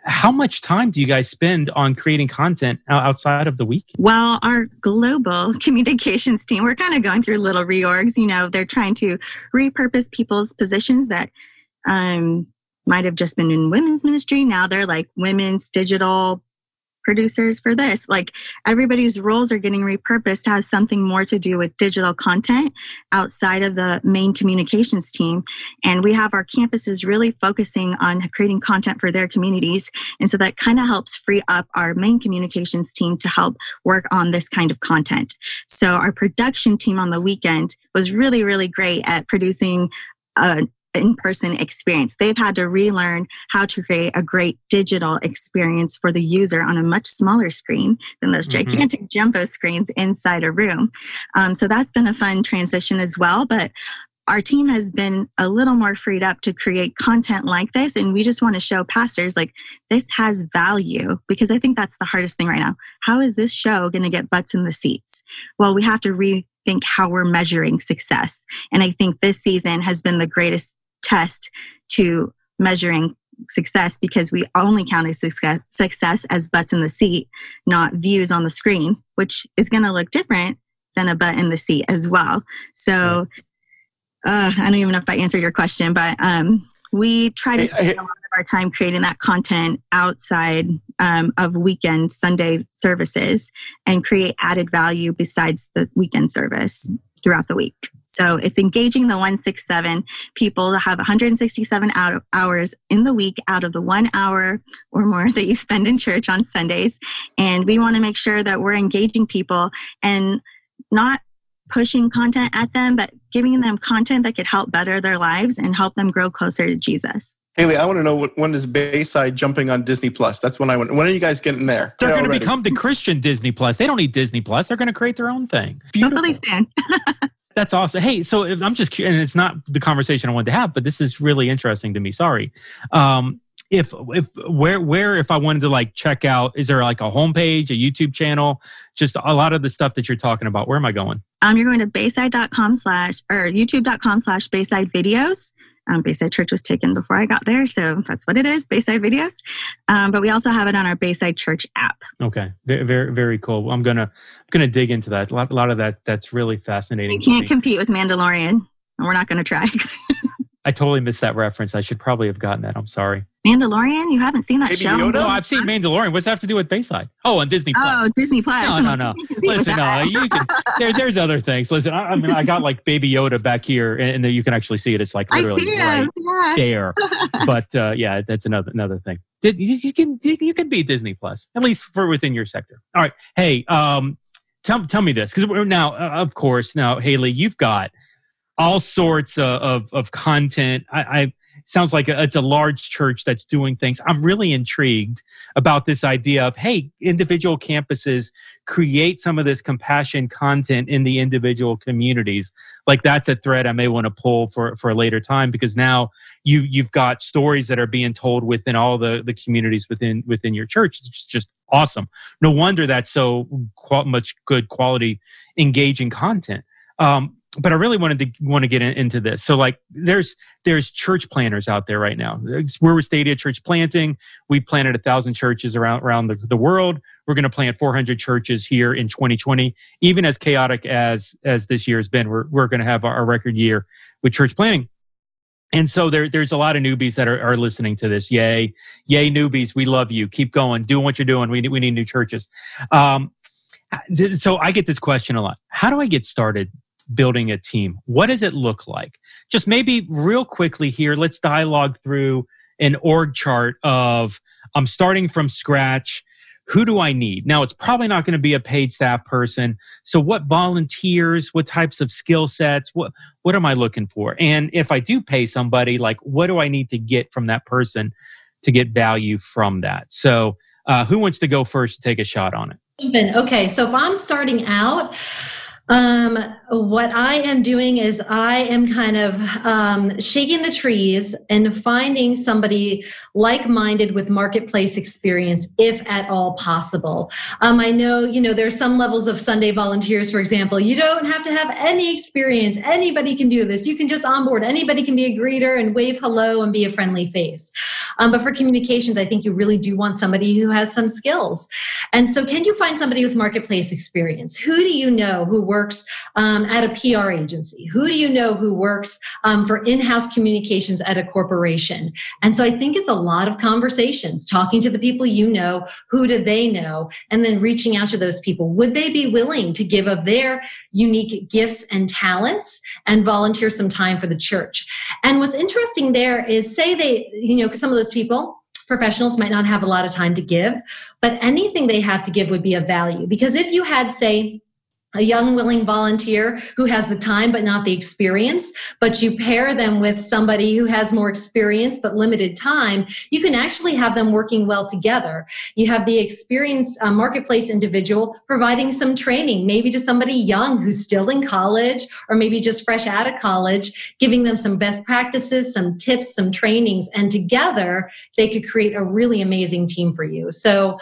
how much time do you guys spend on creating content outside of the week? Well, our global communications team, we're kind of going through little reorgs. You know, they're trying to repurpose people's positions that um, might have just been in women's ministry. Now they're like women's digital producers for this. Like everybody's roles are getting repurposed to have something more to do with digital content outside of the main communications team. And we have our campuses really focusing on creating content for their communities. And so that kind of helps free up our main communications team to help work on this kind of content. So our production team on the weekend was really, really great at producing a in person experience. They've had to relearn how to create a great digital experience for the user on a much smaller screen than those mm-hmm. gigantic jumbo screens inside a room. Um, so that's been a fun transition as well. But our team has been a little more freed up to create content like this and we just want to show pastors like this has value because i think that's the hardest thing right now how is this show going to get butts in the seats well we have to rethink how we're measuring success and i think this season has been the greatest test to measuring success because we only count success, success as butts in the seat, not views on the screen, which is going to look different than a butt in the seat as well. So uh, I don't even know if I answered your question, but um, we try to spend a lot of our time creating that content outside um, of weekend Sunday services and create added value besides the weekend service throughout the week. So it's engaging the 167 people to have 167 out hours in the week out of the one hour or more that you spend in church on Sundays. And we want to make sure that we're engaging people and not pushing content at them, but giving them content that could help better their lives and help them grow closer to Jesus. Haley, I want to know when is Bayside jumping on Disney Plus? That's when I want. When are you guys getting there? They're going to become the Christian Disney Plus. They don't need Disney Plus. They're going to create their own thing. Beautiful. soon. That's awesome. Hey, so I'm just curious, and it's not the conversation I wanted to have, but this is really interesting to me. Sorry. Um, if if where where if I wanted to like check out, is there like a homepage, a YouTube channel, just a lot of the stuff that you're talking about? Where am I going? Um, you're going to bayside.com slash or youtube.com slash bayside videos. Um, Bayside Church was taken before I got there, so that's what it is, Bayside Videos. Um, but we also have it on our Bayside Church app. Okay, very very, very cool. I'm gonna I'm gonna dig into that. A lot, a lot of that that's really fascinating. You can't compete with Mandalorian, and we're not gonna try. I totally missed that reference. I should probably have gotten that. I'm sorry. Mandalorian? You haven't seen that Baby show? No, I've seen Mandalorian. What's that have to do with Bayside? Oh, on Disney Plus. Oh, Disney Plus. No, no, no. Listen, no, you can, there, there's other things. Listen, I, I, mean, I got like Baby Yoda back here, and, and you can actually see it. It's like literally right yeah. there. But uh, yeah, that's another another thing. You can you can beat Disney Plus at least for within your sector. All right, hey, um, tell tell me this because now, uh, of course, now Haley, you've got all sorts of, of, of content. I, I sounds like it's a large church that's doing things. I'm really intrigued about this idea of hey, individual campuses create some of this compassion content in the individual communities. Like that's a thread I may want to pull for for a later time because now you you've got stories that are being told within all the the communities within within your church. It's just awesome. No wonder that's so much good quality, engaging content. Um, but I really wanted to want to get in, into this. So like there's there's church planters out there right now. We're with Stadia Church Planting. We planted a thousand churches around around the, the world. We're going to plant 400 churches here in 2020. Even as chaotic as as this year has been, we're we're going to have our, our record year with church planting. And so there, there's a lot of newbies that are, are listening to this. Yay, yay, newbies! We love you. Keep going. Do what you're doing. We need, we need new churches. Um, so I get this question a lot. How do I get started building a team? What does it look like? Just maybe real quickly here, let's dialogue through an org chart of I'm starting from scratch. Who do I need? Now, it's probably not going to be a paid staff person. So, what volunteers, what types of skill sets, what, what am I looking for? And if I do pay somebody, like, what do I need to get from that person to get value from that? So, uh, who wants to go first to take a shot on it? Okay, so if I'm starting out, um, what I am doing is I am kind of um, shaking the trees and finding somebody like minded with marketplace experience, if at all possible. Um, I know, you know, there's some levels of Sunday volunteers, for example. You don't have to have any experience. Anybody can do this. You can just onboard. Anybody can be a greeter and wave hello and be a friendly face. Um, but for communications, I think you really do want somebody who has some skills. And so, can you find somebody with marketplace experience? Who do you know who works um, at a PR agency? Who do you know who works um, for in house communications at a corporation? And so I think it's a lot of conversations, talking to the people you know, who do they know, and then reaching out to those people. Would they be willing to give of their unique gifts and talents and volunteer some time for the church? And what's interesting there is say they, you know, some of those people, professionals might not have a lot of time to give, but anything they have to give would be of value. Because if you had, say, a young willing volunteer who has the time but not the experience but you pair them with somebody who has more experience but limited time you can actually have them working well together. You have the experienced uh, marketplace individual providing some training maybe to somebody young who's still in college or maybe just fresh out of college giving them some best practices some tips some trainings and together they could create a really amazing team for you. So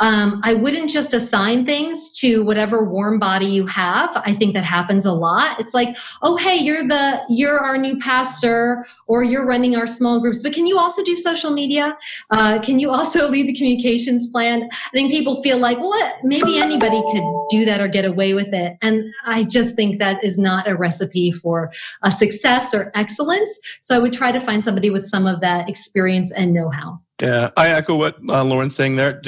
um, i wouldn't just assign things to whatever warm body you have. I think that happens a lot. It's like, oh, hey, you're the you're our new pastor, or you're running our small groups, but can you also do social media? Uh, can you also lead the communications plan? I think people feel like, what? Maybe anybody could do that or get away with it, and I just think that is not a recipe for a success or excellence. So I would try to find somebody with some of that experience and know-how. Yeah, I echo what uh, Lauren's saying there.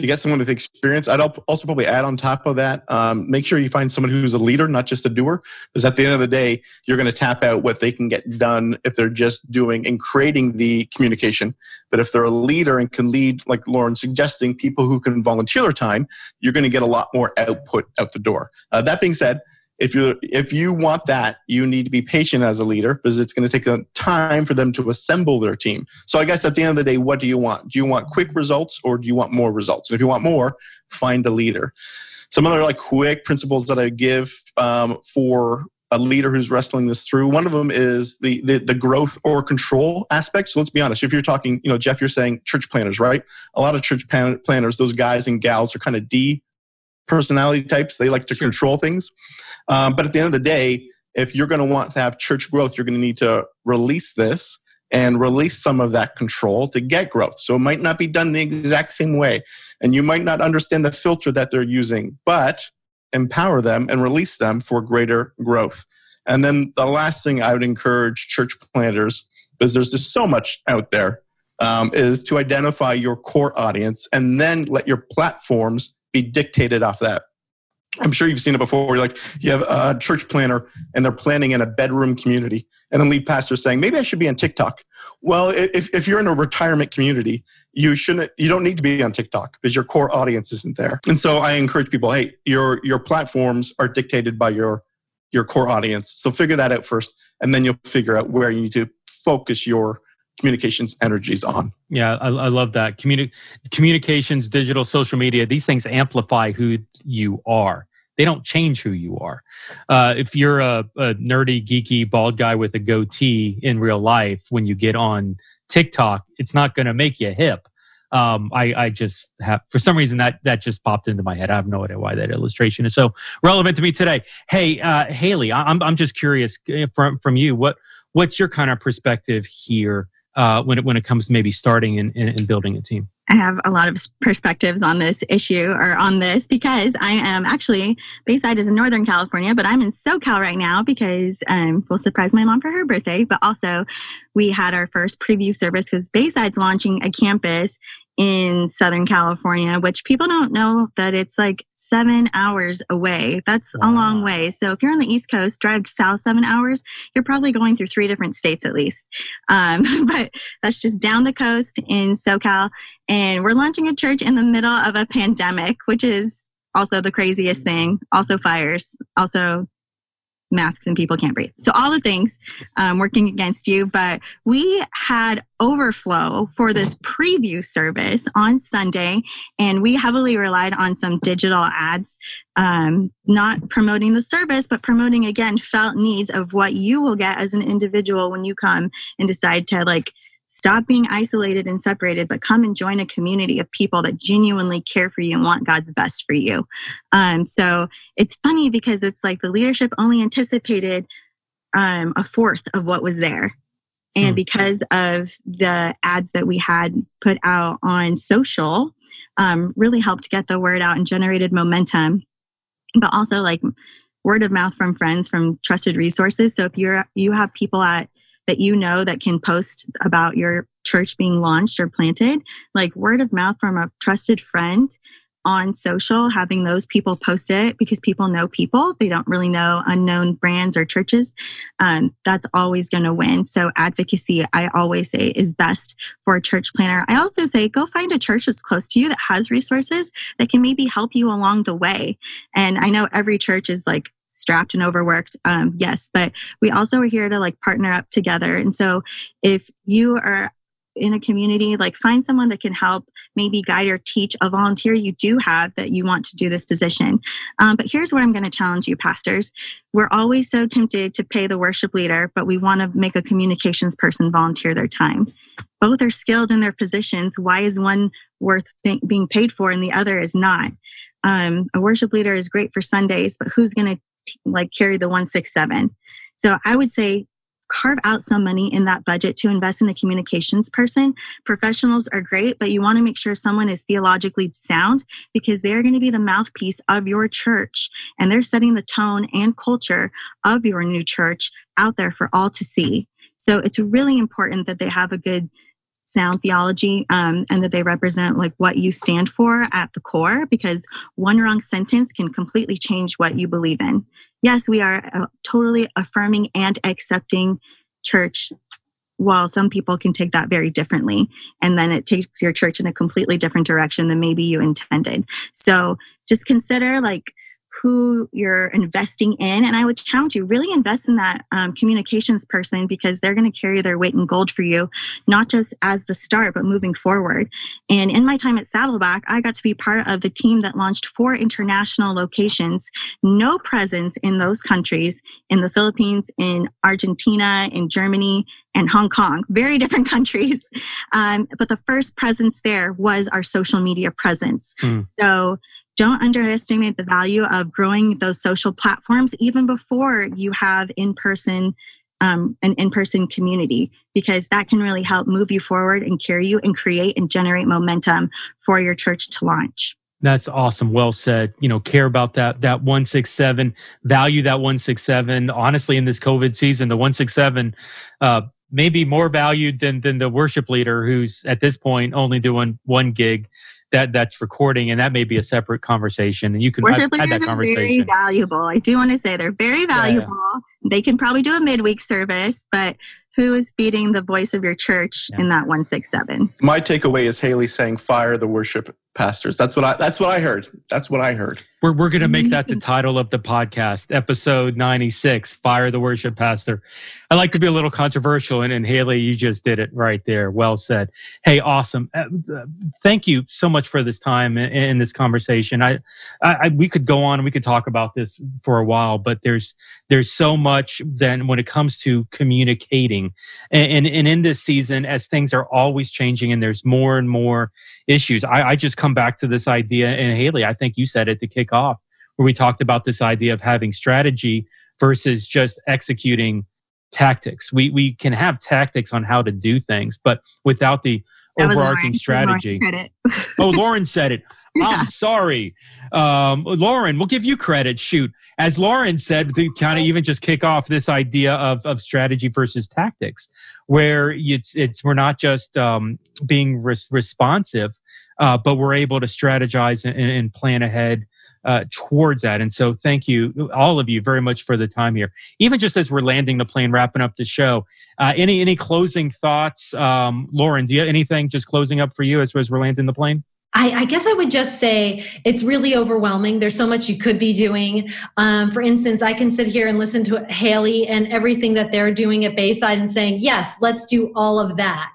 To get someone with experience. I'd also probably add on top of that, um, make sure you find someone who's a leader, not just a doer, because at the end of the day, you're going to tap out what they can get done if they're just doing and creating the communication. But if they're a leader and can lead, like Lauren suggesting, people who can volunteer their time, you're going to get a lot more output out the door. Uh, that being said, if you if you want that you need to be patient as a leader because it's going to take time for them to assemble their team. So i guess at the end of the day what do you want? Do you want quick results or do you want more results? And if you want more find a leader. Some other like quick principles that i give um, for a leader who's wrestling this through one of them is the, the, the growth or control aspect. So let's be honest if you're talking you know jeff you're saying church planters right? A lot of church planters those guys and gals are kind of d personality types. They like to sure. control things. Um, but at the end of the day, if you're going to want to have church growth, you're going to need to release this and release some of that control to get growth. So it might not be done the exact same way. And you might not understand the filter that they're using, but empower them and release them for greater growth. And then the last thing I would encourage church planters, because there's just so much out there, um, is to identify your core audience and then let your platforms be dictated off that. I'm sure you've seen it before. Like you have a church planter and they're planning in a bedroom community, and the lead pastor saying, "Maybe I should be on TikTok." Well, if if you're in a retirement community, you shouldn't. You don't need to be on TikTok because your core audience isn't there. And so I encourage people, hey, your your platforms are dictated by your your core audience. So figure that out first, and then you'll figure out where you need to focus your communications energies on. Yeah, I, I love that. Communi- communications, digital, social media, these things amplify who you are. They don't change who you are. Uh, if you're a, a nerdy, geeky, bald guy with a goatee in real life, when you get on TikTok, it's not going to make you hip. um, I, I just have for some reason that that just popped into my head. I have no idea why that illustration is so relevant to me today. Hey, uh, Haley, I'm I'm just curious uh, from from you what what's your kind of perspective here uh, when it when it comes to maybe starting and, and building a team? I have a lot of perspectives on this issue or on this because I am actually Bayside is in Northern California, but I'm in SoCal right now because um, we'll surprise my mom for her birthday. But also, we had our first preview service because Bayside's launching a campus in Southern California, which people don't know that it's like seven hours away. That's wow. a long way. So if you're on the East Coast, drive south seven hours, you're probably going through three different states at least. Um, but that's just down the coast in SoCal. And we're launching a church in the middle of a pandemic, which is also the craziest thing. Also fires, also masks and people can't breathe. So all the things um, working against you. But we had overflow for this preview service on Sunday, and we heavily relied on some digital ads, um, not promoting the service, but promoting again felt needs of what you will get as an individual when you come and decide to like Stop being isolated and separated, but come and join a community of people that genuinely care for you and want God's best for you. Um, so it's funny because it's like the leadership only anticipated um, a fourth of what was there. And hmm. because of the ads that we had put out on social, um, really helped get the word out and generated momentum. But also like word of mouth from friends, from trusted resources. So if you're you have people at that you know that can post about your church being launched or planted, like word of mouth from a trusted friend on social, having those people post it because people know people. They don't really know unknown brands or churches. Um, that's always going to win. So, advocacy, I always say, is best for a church planter. I also say go find a church that's close to you that has resources that can maybe help you along the way. And I know every church is like strapped and overworked um, yes but we also are here to like partner up together. And so if you are in a community like find someone that can help maybe guide or teach a volunteer you do have that you want to do this position. Um, but here's where i'm going to challenge you pastors. We're always so tempted to pay the worship leader but we want to make a communications person volunteer their time. Both are skilled in their positions. Why is one worth being paid for and the other is not? Um, a worship leader is great for sundays but who's going to like carry the 167. So I would say carve out some money in that budget to invest in a communications person. Professionals are great, but you want to make sure someone is theologically sound because they're going to be the mouthpiece of your church and they're setting the tone and culture of your new church out there for all to see. So it's really important that they have a good sound theology um, and that they represent like what you stand for at the core because one wrong sentence can completely change what you believe in yes we are a totally affirming and accepting church. While some people can take that very differently and then it takes your church in a completely different direction than maybe you intended. So just consider like who you're investing in. And I would challenge you really invest in that um, communications person because they're going to carry their weight in gold for you, not just as the start, but moving forward. And in my time at Saddleback, I got to be part of the team that launched four international locations, no presence in those countries in the Philippines, in Argentina, in Germany, and Hong Kong, very different countries. Um, but the first presence there was our social media presence. Mm. So don't underestimate the value of growing those social platforms even before you have in person um, an in person community because that can really help move you forward and carry you and create and generate momentum for your church to launch. That's awesome. Well said. You know, care about that, that 167, value that 167. Honestly, in this COVID season, the 167, uh, maybe more valued than, than the worship leader who's at this point only doing one gig that that's recording, and that may be a separate conversation. And you can worship leaders that conversation. are very valuable. I do want to say they're very valuable. Yeah, yeah. They can probably do a midweek service, but who is feeding the voice of your church yeah. in that 167 my takeaway is haley saying fire the worship pastors that's what i that's what i heard that's what i heard we're, we're going to make that the title of the podcast, episode 96 Fire the Worship Pastor. I like to be a little controversial, and, and Haley, you just did it right there. Well said. Hey, awesome. Uh, thank you so much for this time in, in this conversation. I, I, we could go on we could talk about this for a while, but there's, there's so much much than when it comes to communicating. And, and, and, in this season, as things are always changing and there's more and more issues, I, I just come back to this idea. And Haley, I think you said it to kick off, where we talked about this idea of having strategy versus just executing tactics. We, we can have tactics on how to do things, but without the overarching strategy. oh, Lauren said it. Yeah. I'm sorry. Um, Lauren, we'll give you credit. Shoot. As Lauren said, to kind of even just kick off this idea of, of strategy versus tactics, where it's, it's we're not just um, being res- responsive, uh, but we're able to strategize and, and plan ahead uh, towards that. And so, thank you, all of you, very much for the time here. Even just as we're landing the plane, wrapping up the show, uh, any any closing thoughts, um, Lauren? Do you have anything just closing up for you as, as we're landing the plane? I, I, guess I would just say it's really overwhelming. There's so much you could be doing. Um, for instance, I can sit here and listen to Haley and everything that they're doing at Bayside and saying, yes, let's do all of that.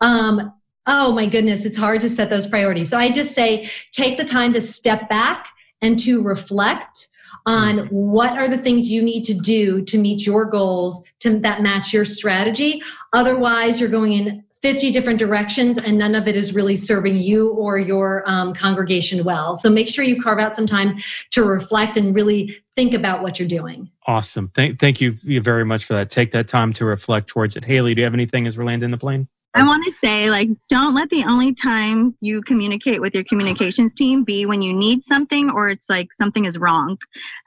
Um, oh my goodness, it's hard to set those priorities. So I just say take the time to step back and to reflect on mm-hmm. what are the things you need to do to meet your goals to that match your strategy. Otherwise you're going in 50 different directions and none of it is really serving you or your um, congregation well. So make sure you carve out some time to reflect and really think about what you're doing. Awesome. Thank, thank you very much for that. Take that time to reflect towards it. Haley do you have anything as we're landing the plane I want to say, like, don't let the only time you communicate with your communications team be when you need something or it's like something is wrong.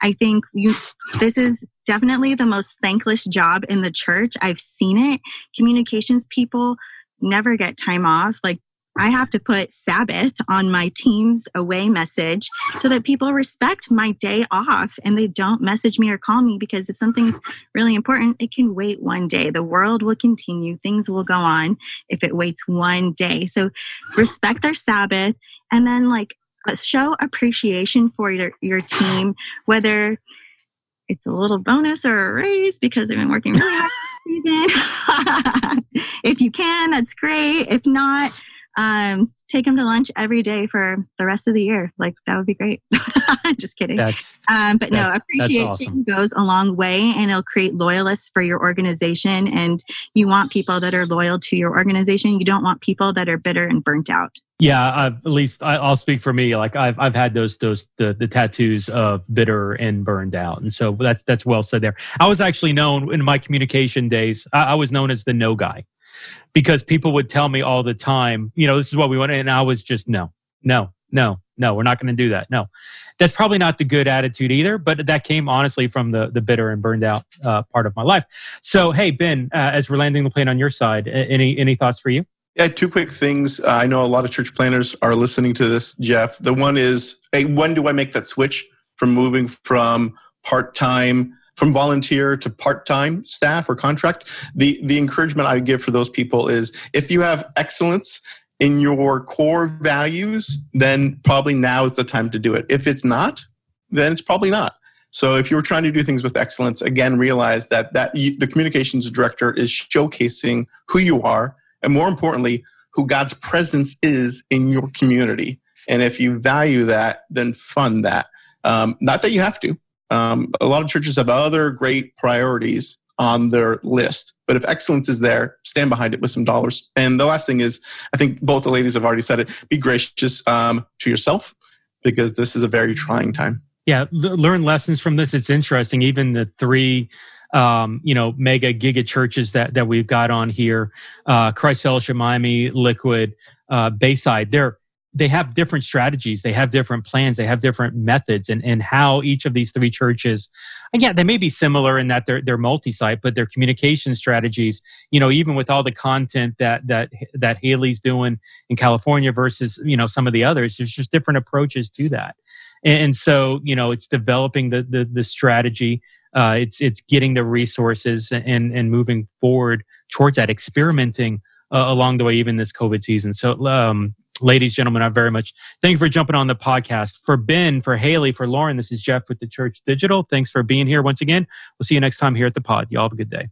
I think you, this is definitely the most thankless job in the church. I've seen it. Communications people never get time off. Like, I have to put Sabbath on my team's away message so that people respect my day off and they don't message me or call me because if something's really important, it can wait one day. The world will continue, things will go on if it waits one day. So respect their Sabbath and then like uh, show appreciation for your, your team, whether it's a little bonus or a raise because they've been working really hard if you can, that's great. If not, um, take them to lunch every day for the rest of the year. Like that would be great. Just kidding. That's, um, but no, appreciation awesome. goes a long way and it'll create loyalists for your organization. And you want people that are loyal to your organization. You don't want people that are bitter and burnt out. Yeah, I've, at least I, will speak for me. Like I've I've had those those the, the tattoos of bitter and burned out, and so that's that's well said there. I was actually known in my communication days. I, I was known as the no guy because people would tell me all the time, you know, this is what we want. And I was just, no, no, no, no, we're not going to do that. No, that's probably not the good attitude either, but that came honestly from the, the bitter and burned out uh, part of my life. So, hey, Ben, uh, as we're landing the plane on your side, any, any thoughts for you? Yeah, two quick things. Uh, I know a lot of church planters are listening to this, Jeff. The one is, hey, when do I make that switch from moving from part time from volunteer to part-time staff or contract the the encouragement i would give for those people is if you have excellence in your core values then probably now is the time to do it. If it's not then it's probably not. So if you're trying to do things with excellence again realize that that the communications director is showcasing who you are and more importantly who god's presence is in your community. And if you value that then fund that. Um, not that you have to um, a lot of churches have other great priorities on their list. But if excellence is there, stand behind it with some dollars. And the last thing is, I think both the ladies have already said it be gracious um, to yourself because this is a very trying time. Yeah, l- learn lessons from this. It's interesting. Even the three um, you know, mega giga churches that that we've got on here, uh, Christ Fellowship Miami, Liquid, uh, Bayside. They're they have different strategies. They have different plans. They have different methods and, and how each of these three churches yeah they may be similar in that they're, they're multi-site but their communication strategies you know even with all the content that that that haley's doing in california versus you know some of the others there's just different approaches to that. And, and so you know it's developing the the, the strategy. Uh, it's it's getting the resources and and moving forward towards that experimenting uh, along the way even this covid season. So um, ladies, gentlemen, I very much thank you for jumping on the podcast. For Ben, for Haley, for Lauren, this is Jeff with the Church Digital. Thanks for being here once again. We'll see you next time here at the pod. Y'all have a good day.